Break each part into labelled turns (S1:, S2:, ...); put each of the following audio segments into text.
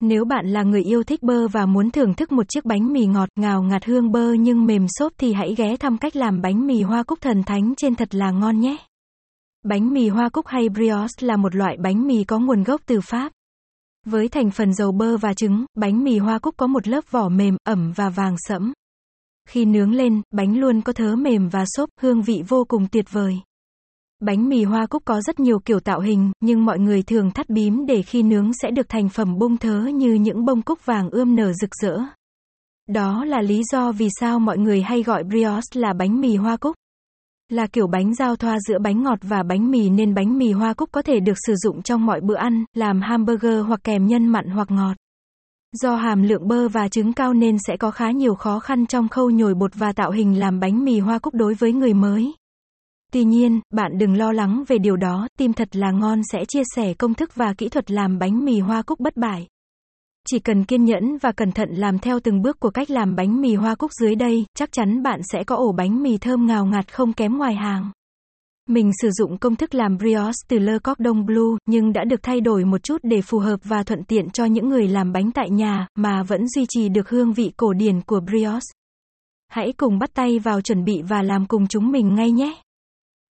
S1: Nếu bạn là người yêu thích bơ và muốn thưởng thức một chiếc bánh mì ngọt ngào ngạt hương bơ nhưng mềm xốp thì hãy ghé thăm cách làm bánh mì hoa cúc thần thánh trên thật là ngon nhé. Bánh mì hoa cúc hay brioche là một loại bánh mì có nguồn gốc từ Pháp. Với thành phần dầu bơ và trứng, bánh mì hoa cúc có một lớp vỏ mềm, ẩm và vàng sẫm. Khi nướng lên, bánh luôn có thớ mềm và xốp, hương vị vô cùng tuyệt vời. Bánh mì hoa cúc có rất nhiều kiểu tạo hình, nhưng mọi người thường thắt bím để khi nướng sẽ được thành phẩm bông thớ như những bông cúc vàng ươm nở rực rỡ. Đó là lý do vì sao mọi người hay gọi brioche là bánh mì hoa cúc. Là kiểu bánh giao thoa giữa bánh ngọt và bánh mì nên bánh mì hoa cúc có thể được sử dụng trong mọi bữa ăn, làm hamburger hoặc kèm nhân mặn hoặc ngọt. Do hàm lượng bơ và trứng cao nên sẽ có khá nhiều khó khăn trong khâu nhồi bột và tạo hình làm bánh mì hoa cúc đối với người mới. Tuy nhiên, bạn đừng lo lắng về điều đó, tim thật là ngon sẽ chia sẻ công thức và kỹ thuật làm bánh mì hoa cúc bất bại. Chỉ cần kiên nhẫn và cẩn thận làm theo từng bước của cách làm bánh mì hoa cúc dưới đây, chắc chắn bạn sẽ có ổ bánh mì thơm ngào ngạt không kém ngoài hàng. Mình sử dụng công thức làm brioche từ Le Cordon Bleu, nhưng đã được thay đổi một chút để phù hợp và thuận tiện cho những người làm bánh tại nhà, mà vẫn duy trì được hương vị cổ điển của brioche. Hãy cùng bắt tay vào chuẩn bị và làm cùng chúng mình ngay nhé.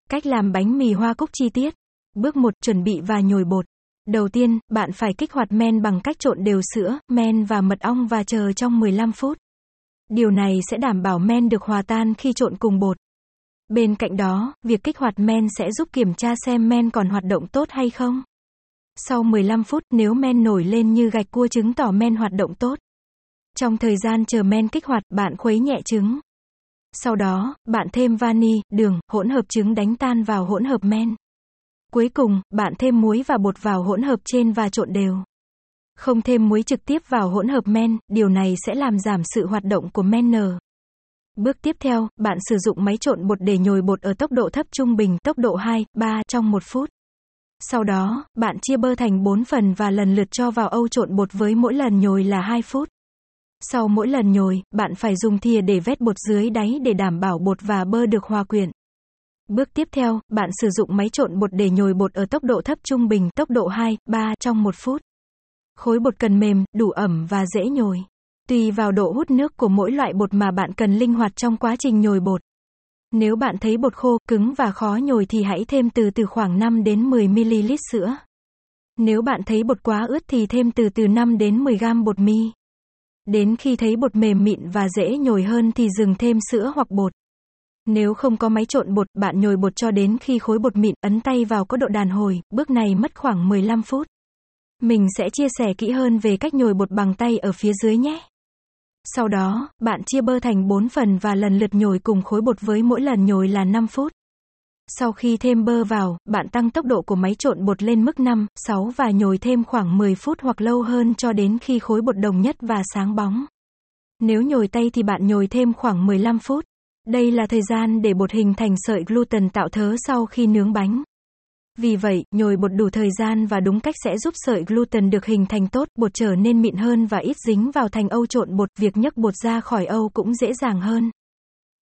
S1: Cách làm bánh mì hoa cúc chi tiết. Bước 1, chuẩn bị và nhồi bột. Đầu tiên, bạn phải kích hoạt men bằng cách trộn đều sữa, men và mật ong và chờ trong 15 phút. Điều này sẽ đảm bảo men được hòa tan khi trộn cùng bột. Bên cạnh đó, việc kích hoạt men sẽ giúp kiểm tra xem men còn hoạt động tốt hay không. Sau 15 phút, nếu men nổi lên như gạch cua chứng tỏ men hoạt động tốt. Trong thời gian chờ men kích hoạt, bạn khuấy nhẹ trứng. Sau đó, bạn thêm vani, đường, hỗn hợp trứng đánh tan vào hỗn hợp men. Cuối cùng, bạn thêm muối và bột vào hỗn hợp trên và trộn đều. Không thêm muối trực tiếp vào hỗn hợp men, điều này sẽ làm giảm sự hoạt động của men nở. Bước tiếp theo, bạn sử dụng máy trộn bột để nhồi bột ở tốc độ thấp trung bình, tốc độ 2, 3 trong 1 phút. Sau đó, bạn chia bơ thành 4 phần và lần lượt cho vào âu trộn bột với mỗi lần nhồi là 2 phút. Sau mỗi lần nhồi, bạn phải dùng thìa để vét bột dưới đáy để đảm bảo bột và bơ được hòa quyện. Bước tiếp theo, bạn sử dụng máy trộn bột để nhồi bột ở tốc độ thấp trung bình, tốc độ 2, 3 trong 1 phút. Khối bột cần mềm, đủ ẩm và dễ nhồi. Tùy vào độ hút nước của mỗi loại bột mà bạn cần linh hoạt trong quá trình nhồi bột. Nếu bạn thấy bột khô, cứng và khó nhồi thì hãy thêm từ từ khoảng 5 đến 10 ml sữa. Nếu bạn thấy bột quá ướt thì thêm từ từ 5 đến 10 g bột mì. Đến khi thấy bột mềm mịn và dễ nhồi hơn thì dừng thêm sữa hoặc bột. Nếu không có máy trộn bột, bạn nhồi bột cho đến khi khối bột mịn, ấn tay vào có độ đàn hồi, bước này mất khoảng 15 phút. Mình sẽ chia sẻ kỹ hơn về cách nhồi bột bằng tay ở phía dưới nhé. Sau đó, bạn chia bơ thành 4 phần và lần lượt nhồi cùng khối bột với mỗi lần nhồi là 5 phút. Sau khi thêm bơ vào, bạn tăng tốc độ của máy trộn bột lên mức 5, 6 và nhồi thêm khoảng 10 phút hoặc lâu hơn cho đến khi khối bột đồng nhất và sáng bóng. Nếu nhồi tay thì bạn nhồi thêm khoảng 15 phút. Đây là thời gian để bột hình thành sợi gluten tạo thớ sau khi nướng bánh. Vì vậy, nhồi bột đủ thời gian và đúng cách sẽ giúp sợi gluten được hình thành tốt, bột trở nên mịn hơn và ít dính vào thành âu trộn bột, việc nhấc bột ra khỏi âu cũng dễ dàng hơn.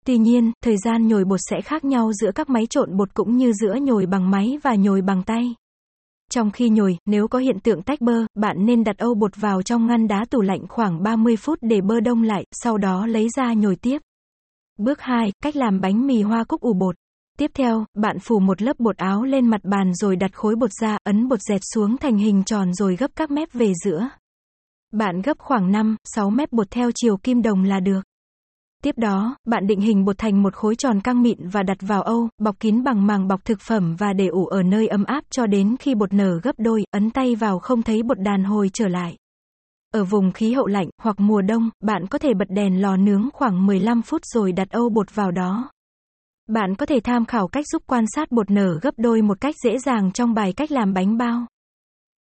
S1: Tuy nhiên, thời gian nhồi bột sẽ khác nhau giữa các máy trộn bột cũng như giữa nhồi bằng máy và nhồi bằng tay. Trong khi nhồi, nếu có hiện tượng tách bơ, bạn nên đặt âu bột vào trong ngăn đá tủ lạnh khoảng 30 phút để bơ đông lại, sau đó lấy ra nhồi tiếp. Bước 2, cách làm bánh mì hoa cúc ủ bột. Tiếp theo, bạn phủ một lớp bột áo lên mặt bàn rồi đặt khối bột ra, ấn bột dẹt xuống thành hình tròn rồi gấp các mép về giữa. Bạn gấp khoảng 5, 6 mép bột theo chiều kim đồng là được. Tiếp đó, bạn định hình bột thành một khối tròn căng mịn và đặt vào âu, bọc kín bằng màng bọc thực phẩm và để ủ ở nơi ấm áp cho đến khi bột nở gấp đôi, ấn tay vào không thấy bột đàn hồi trở lại. Ở vùng khí hậu lạnh hoặc mùa đông, bạn có thể bật đèn lò nướng khoảng 15 phút rồi đặt âu bột vào đó. Bạn có thể tham khảo cách giúp quan sát bột nở gấp đôi một cách dễ dàng trong bài cách làm bánh bao.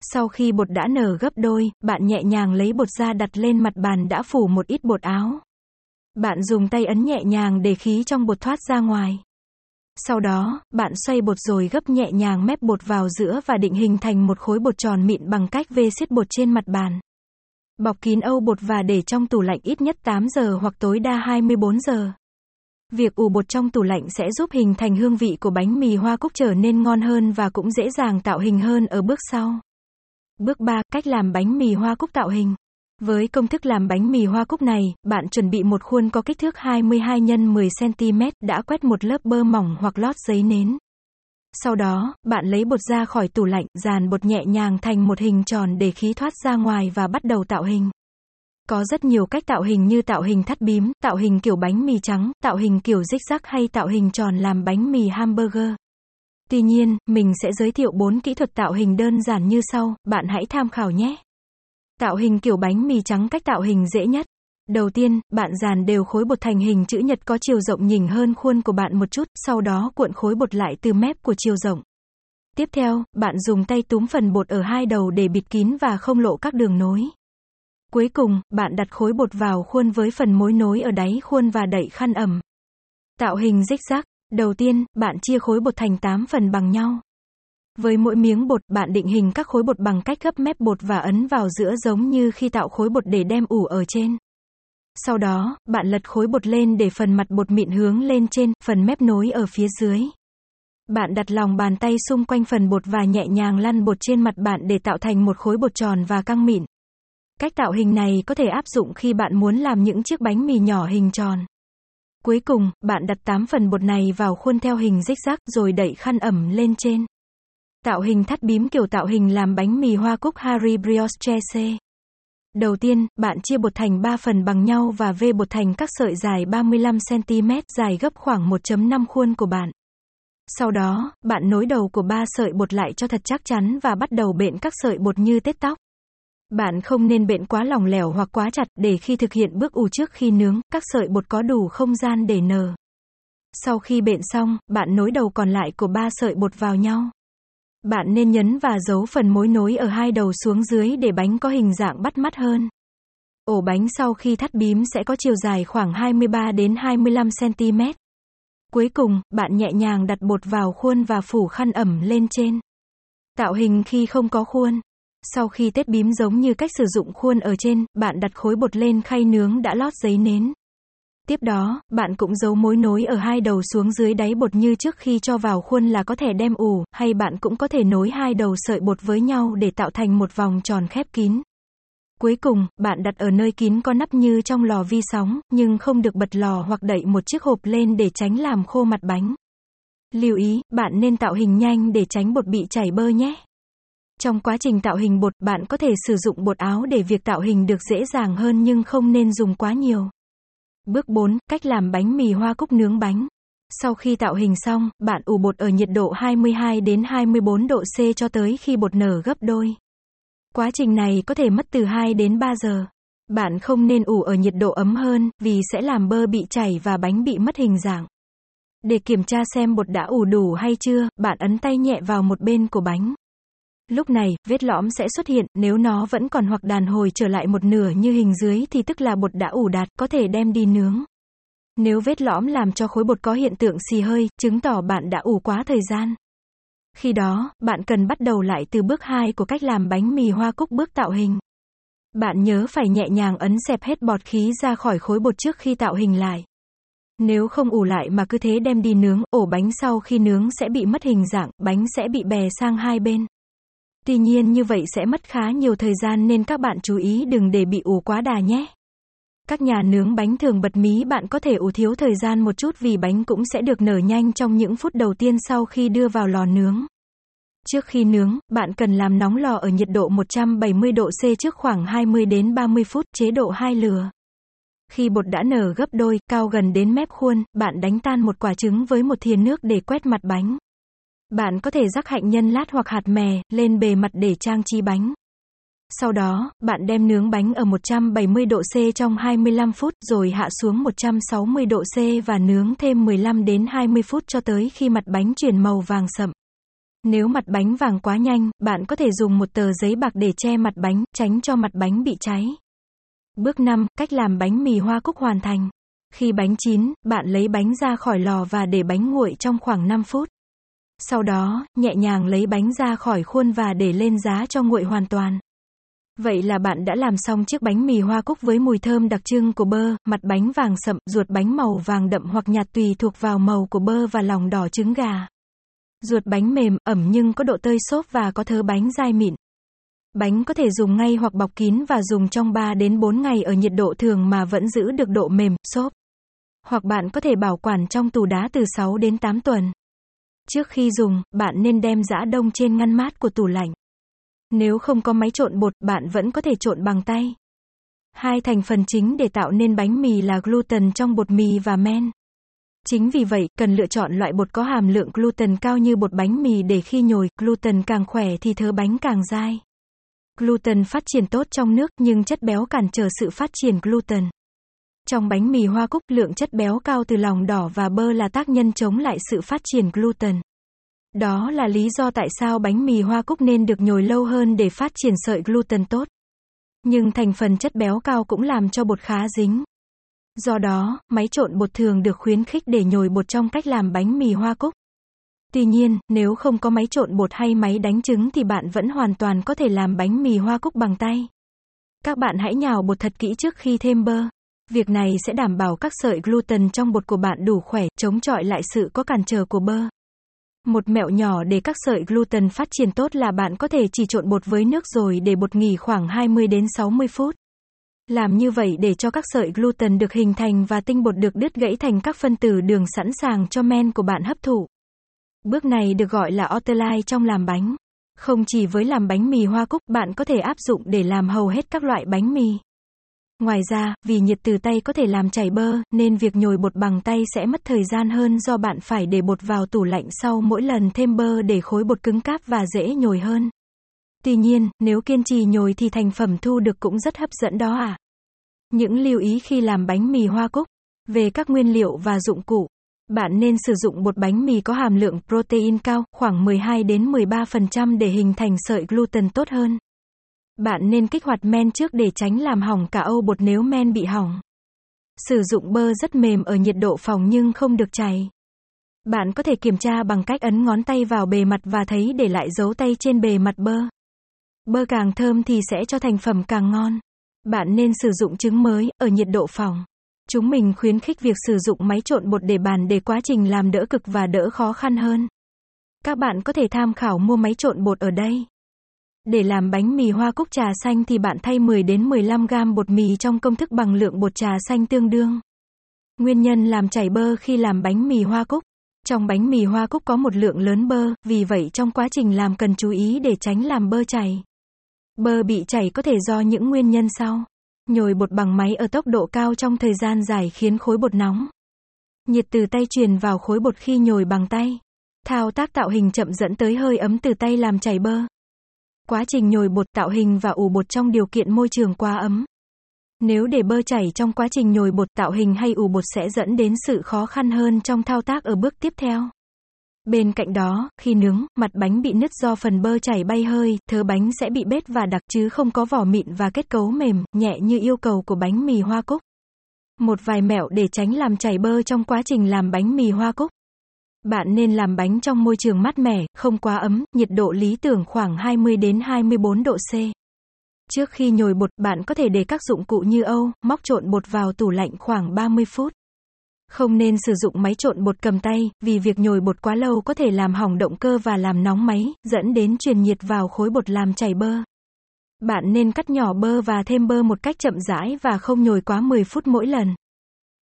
S1: Sau khi bột đã nở gấp đôi, bạn nhẹ nhàng lấy bột ra đặt lên mặt bàn đã phủ một ít bột áo. Bạn dùng tay ấn nhẹ nhàng để khí trong bột thoát ra ngoài. Sau đó, bạn xoay bột rồi gấp nhẹ nhàng mép bột vào giữa và định hình thành một khối bột tròn mịn bằng cách vê xiết bột trên mặt bàn. Bọc kín âu bột và để trong tủ lạnh ít nhất 8 giờ hoặc tối đa 24 giờ. Việc ủ bột trong tủ lạnh sẽ giúp hình thành hương vị của bánh mì hoa cúc trở nên ngon hơn và cũng dễ dàng tạo hình hơn ở bước sau. Bước 3, cách làm bánh mì hoa cúc tạo hình. Với công thức làm bánh mì hoa cúc này, bạn chuẩn bị một khuôn có kích thước 22 x 10 cm, đã quét một lớp bơ mỏng hoặc lót giấy nến. Sau đó, bạn lấy bột ra khỏi tủ lạnh, dàn bột nhẹ nhàng thành một hình tròn để khí thoát ra ngoài và bắt đầu tạo hình. Có rất nhiều cách tạo hình như tạo hình thắt bím, tạo hình kiểu bánh mì trắng, tạo hình kiểu rích rắc hay tạo hình tròn làm bánh mì hamburger. Tuy nhiên, mình sẽ giới thiệu 4 kỹ thuật tạo hình đơn giản như sau, bạn hãy tham khảo nhé. Tạo hình kiểu bánh mì trắng cách tạo hình dễ nhất. Đầu tiên, bạn dàn đều khối bột thành hình chữ nhật có chiều rộng nhỉnh hơn khuôn của bạn một chút, sau đó cuộn khối bột lại từ mép của chiều rộng. Tiếp theo, bạn dùng tay túm phần bột ở hai đầu để bịt kín và không lộ các đường nối. Cuối cùng, bạn đặt khối bột vào khuôn với phần mối nối ở đáy khuôn và đậy khăn ẩm. Tạo hình rích rác. Đầu tiên, bạn chia khối bột thành 8 phần bằng nhau. Với mỗi miếng bột, bạn định hình các khối bột bằng cách gấp mép bột và ấn vào giữa giống như khi tạo khối bột để đem ủ ở trên. Sau đó, bạn lật khối bột lên để phần mặt bột mịn hướng lên trên, phần mép nối ở phía dưới. Bạn đặt lòng bàn tay xung quanh phần bột và nhẹ nhàng lăn bột trên mặt bạn để tạo thành một khối bột tròn và căng mịn. Cách tạo hình này có thể áp dụng khi bạn muốn làm những chiếc bánh mì nhỏ hình tròn. Cuối cùng, bạn đặt 8 phần bột này vào khuôn theo hình rích rác rồi đẩy khăn ẩm lên trên. Tạo hình thắt bím kiểu tạo hình làm bánh mì hoa cúc Harry Brioche C. Đầu tiên, bạn chia bột thành 3 phần bằng nhau và vê bột thành các sợi dài 35cm dài gấp khoảng 1.5 khuôn của bạn. Sau đó, bạn nối đầu của ba sợi bột lại cho thật chắc chắn và bắt đầu bện các sợi bột như tết tóc. Bạn không nên bện quá lỏng lẻo hoặc quá chặt để khi thực hiện bước ủ trước khi nướng, các sợi bột có đủ không gian để nở. Sau khi bện xong, bạn nối đầu còn lại của ba sợi bột vào nhau. Bạn nên nhấn và giấu phần mối nối ở hai đầu xuống dưới để bánh có hình dạng bắt mắt hơn. Ổ bánh sau khi thắt bím sẽ có chiều dài khoảng 23 đến 25 cm. Cuối cùng, bạn nhẹ nhàng đặt bột vào khuôn và phủ khăn ẩm lên trên. Tạo hình khi không có khuôn. Sau khi tết bím giống như cách sử dụng khuôn ở trên, bạn đặt khối bột lên khay nướng đã lót giấy nến. Tiếp đó, bạn cũng giấu mối nối ở hai đầu xuống dưới đáy bột như trước khi cho vào khuôn là có thể đem ủ, hay bạn cũng có thể nối hai đầu sợi bột với nhau để tạo thành một vòng tròn khép kín. Cuối cùng, bạn đặt ở nơi kín có nắp như trong lò vi sóng, nhưng không được bật lò hoặc đậy một chiếc hộp lên để tránh làm khô mặt bánh. Lưu ý, bạn nên tạo hình nhanh để tránh bột bị chảy bơ nhé. Trong quá trình tạo hình bột, bạn có thể sử dụng bột áo để việc tạo hình được dễ dàng hơn nhưng không nên dùng quá nhiều. Bước 4, cách làm bánh mì hoa cúc nướng bánh. Sau khi tạo hình xong, bạn ủ bột ở nhiệt độ 22 đến 24 độ C cho tới khi bột nở gấp đôi. Quá trình này có thể mất từ 2 đến 3 giờ. Bạn không nên ủ ở nhiệt độ ấm hơn, vì sẽ làm bơ bị chảy và bánh bị mất hình dạng. Để kiểm tra xem bột đã ủ đủ hay chưa, bạn ấn tay nhẹ vào một bên của bánh. Lúc này, vết lõm sẽ xuất hiện, nếu nó vẫn còn hoặc đàn hồi trở lại một nửa như hình dưới thì tức là bột đã ủ đạt, có thể đem đi nướng. Nếu vết lõm làm cho khối bột có hiện tượng xì hơi, chứng tỏ bạn đã ủ quá thời gian. Khi đó, bạn cần bắt đầu lại từ bước 2 của cách làm bánh mì hoa cúc bước tạo hình. Bạn nhớ phải nhẹ nhàng ấn xẹp hết bọt khí ra khỏi khối bột trước khi tạo hình lại. Nếu không ủ lại mà cứ thế đem đi nướng, ổ bánh sau khi nướng sẽ bị mất hình dạng, bánh sẽ bị bè sang hai bên. Tuy nhiên như vậy sẽ mất khá nhiều thời gian nên các bạn chú ý đừng để bị ủ quá đà nhé. Các nhà nướng bánh thường bật mí bạn có thể ủ thiếu thời gian một chút vì bánh cũng sẽ được nở nhanh trong những phút đầu tiên sau khi đưa vào lò nướng. Trước khi nướng, bạn cần làm nóng lò ở nhiệt độ 170 độ C trước khoảng 20 đến 30 phút, chế độ hai lửa. Khi bột đã nở gấp đôi, cao gần đến mép khuôn, bạn đánh tan một quả trứng với một thìa nước để quét mặt bánh. Bạn có thể rắc hạnh nhân lát hoặc hạt mè lên bề mặt để trang trí bánh. Sau đó, bạn đem nướng bánh ở 170 độ C trong 25 phút rồi hạ xuống 160 độ C và nướng thêm 15 đến 20 phút cho tới khi mặt bánh chuyển màu vàng sậm. Nếu mặt bánh vàng quá nhanh, bạn có thể dùng một tờ giấy bạc để che mặt bánh, tránh cho mặt bánh bị cháy. Bước 5, cách làm bánh mì hoa cúc hoàn thành. Khi bánh chín, bạn lấy bánh ra khỏi lò và để bánh nguội trong khoảng 5 phút. Sau đó, nhẹ nhàng lấy bánh ra khỏi khuôn và để lên giá cho nguội hoàn toàn. Vậy là bạn đã làm xong chiếc bánh mì hoa cúc với mùi thơm đặc trưng của bơ, mặt bánh vàng sậm, ruột bánh màu vàng đậm hoặc nhạt tùy thuộc vào màu của bơ và lòng đỏ trứng gà. Ruột bánh mềm, ẩm nhưng có độ tơi xốp và có thớ bánh dai mịn. Bánh có thể dùng ngay hoặc bọc kín và dùng trong 3 đến 4 ngày ở nhiệt độ thường mà vẫn giữ được độ mềm, xốp. Hoặc bạn có thể bảo quản trong tủ đá từ 6 đến 8 tuần. Trước khi dùng, bạn nên đem giã đông trên ngăn mát của tủ lạnh. Nếu không có máy trộn bột, bạn vẫn có thể trộn bằng tay. Hai thành phần chính để tạo nên bánh mì là gluten trong bột mì và men. Chính vì vậy, cần lựa chọn loại bột có hàm lượng gluten cao như bột bánh mì để khi nhồi, gluten càng khỏe thì thớ bánh càng dai. Gluten phát triển tốt trong nước nhưng chất béo cản trở sự phát triển gluten. Trong bánh mì hoa cúc, lượng chất béo cao từ lòng đỏ và bơ là tác nhân chống lại sự phát triển gluten. Đó là lý do tại sao bánh mì hoa cúc nên được nhồi lâu hơn để phát triển sợi gluten tốt. Nhưng thành phần chất béo cao cũng làm cho bột khá dính. Do đó, máy trộn bột thường được khuyến khích để nhồi bột trong cách làm bánh mì hoa cúc. Tuy nhiên, nếu không có máy trộn bột hay máy đánh trứng thì bạn vẫn hoàn toàn có thể làm bánh mì hoa cúc bằng tay. Các bạn hãy nhào bột thật kỹ trước khi thêm bơ. Việc này sẽ đảm bảo các sợi gluten trong bột của bạn đủ khỏe, chống chọi lại sự có cản trở của bơ. Một mẹo nhỏ để các sợi gluten phát triển tốt là bạn có thể chỉ trộn bột với nước rồi để bột nghỉ khoảng 20 đến 60 phút. Làm như vậy để cho các sợi gluten được hình thành và tinh bột được đứt gãy thành các phân tử đường sẵn sàng cho men của bạn hấp thụ. Bước này được gọi là Otelai trong làm bánh. Không chỉ với làm bánh mì hoa cúc, bạn có thể áp dụng để làm hầu hết các loại bánh mì. Ngoài ra, vì nhiệt từ tay có thể làm chảy bơ, nên việc nhồi bột bằng tay sẽ mất thời gian hơn do bạn phải để bột vào tủ lạnh sau mỗi lần thêm bơ để khối bột cứng cáp và dễ nhồi hơn. Tuy nhiên, nếu kiên trì nhồi thì thành phẩm thu được cũng rất hấp dẫn đó à. Những lưu ý khi làm bánh mì hoa cúc. Về các nguyên liệu và dụng cụ. Bạn nên sử dụng bột bánh mì có hàm lượng protein cao, khoảng 12 đến 13% để hình thành sợi gluten tốt hơn. Bạn nên kích hoạt men trước để tránh làm hỏng cả âu bột nếu men bị hỏng. Sử dụng bơ rất mềm ở nhiệt độ phòng nhưng không được chảy. Bạn có thể kiểm tra bằng cách ấn ngón tay vào bề mặt và thấy để lại dấu tay trên bề mặt bơ. Bơ càng thơm thì sẽ cho thành phẩm càng ngon. Bạn nên sử dụng trứng mới, ở nhiệt độ phòng. Chúng mình khuyến khích việc sử dụng máy trộn bột để bàn để quá trình làm đỡ cực và đỡ khó khăn hơn. Các bạn có thể tham khảo mua máy trộn bột ở đây. Để làm bánh mì hoa cúc trà xanh thì bạn thay 10 đến 15 gam bột mì trong công thức bằng lượng bột trà xanh tương đương. Nguyên nhân làm chảy bơ khi làm bánh mì hoa cúc. Trong bánh mì hoa cúc có một lượng lớn bơ, vì vậy trong quá trình làm cần chú ý để tránh làm bơ chảy. Bơ bị chảy có thể do những nguyên nhân sau. Nhồi bột bằng máy ở tốc độ cao trong thời gian dài khiến khối bột nóng. Nhiệt từ tay truyền vào khối bột khi nhồi bằng tay. Thao tác tạo hình chậm dẫn tới hơi ấm từ tay làm chảy bơ. Quá trình nhồi bột tạo hình và ủ bột trong điều kiện môi trường quá ấm. Nếu để bơ chảy trong quá trình nhồi bột tạo hình hay ủ bột sẽ dẫn đến sự khó khăn hơn trong thao tác ở bước tiếp theo. Bên cạnh đó, khi nướng, mặt bánh bị nứt do phần bơ chảy bay hơi, thớ bánh sẽ bị bết và đặc chứ không có vỏ mịn và kết cấu mềm, nhẹ như yêu cầu của bánh mì hoa cúc. Một vài mẹo để tránh làm chảy bơ trong quá trình làm bánh mì hoa cúc. Bạn nên làm bánh trong môi trường mát mẻ, không quá ấm, nhiệt độ lý tưởng khoảng 20 đến 24 độ C. Trước khi nhồi bột, bạn có thể để các dụng cụ như âu, móc trộn bột vào tủ lạnh khoảng 30 phút. Không nên sử dụng máy trộn bột cầm tay, vì việc nhồi bột quá lâu có thể làm hỏng động cơ và làm nóng máy, dẫn đến truyền nhiệt vào khối bột làm chảy bơ. Bạn nên cắt nhỏ bơ và thêm bơ một cách chậm rãi và không nhồi quá 10 phút mỗi lần.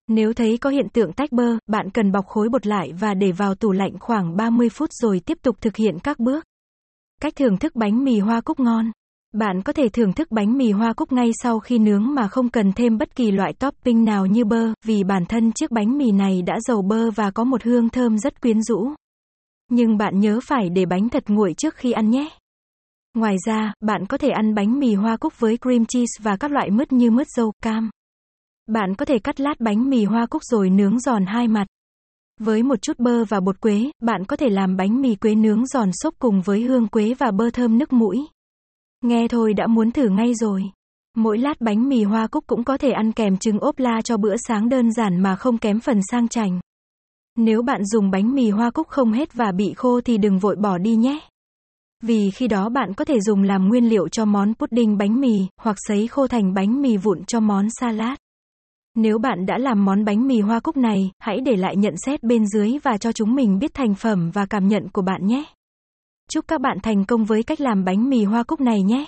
S1: Nếu thấy có hiện tượng tách bơ, bạn cần bọc khối bột lại và để vào tủ lạnh khoảng 30 phút rồi tiếp tục thực hiện các bước. Cách thưởng thức bánh mì hoa cúc ngon. Bạn có thể thưởng thức bánh mì hoa cúc ngay sau khi nướng mà không cần thêm bất kỳ loại topping nào như bơ, vì bản thân chiếc bánh mì này đã giàu bơ và có một hương thơm rất quyến rũ. Nhưng bạn nhớ phải để bánh thật nguội trước khi ăn nhé. Ngoài ra, bạn có thể ăn bánh mì hoa cúc với cream cheese và các loại mứt như mứt dâu, cam. Bạn có thể cắt lát bánh mì hoa cúc rồi nướng giòn hai mặt. Với một chút bơ và bột quế, bạn có thể làm bánh mì quế nướng giòn xốp cùng với hương quế và bơ thơm nức mũi. Nghe thôi đã muốn thử ngay rồi. Mỗi lát bánh mì hoa cúc cũng có thể ăn kèm trứng ốp la cho bữa sáng đơn giản mà không kém phần sang chảnh. Nếu bạn dùng bánh mì hoa cúc không hết và bị khô thì đừng vội bỏ đi nhé. Vì khi đó bạn có thể dùng làm nguyên liệu cho món pudding bánh mì, hoặc sấy khô thành bánh mì vụn cho món salad. Nếu bạn đã làm món bánh mì hoa cúc này, hãy để lại nhận xét bên dưới và cho chúng mình biết thành phẩm và cảm nhận của bạn nhé. Chúc các bạn thành công với cách làm bánh mì hoa cúc này nhé.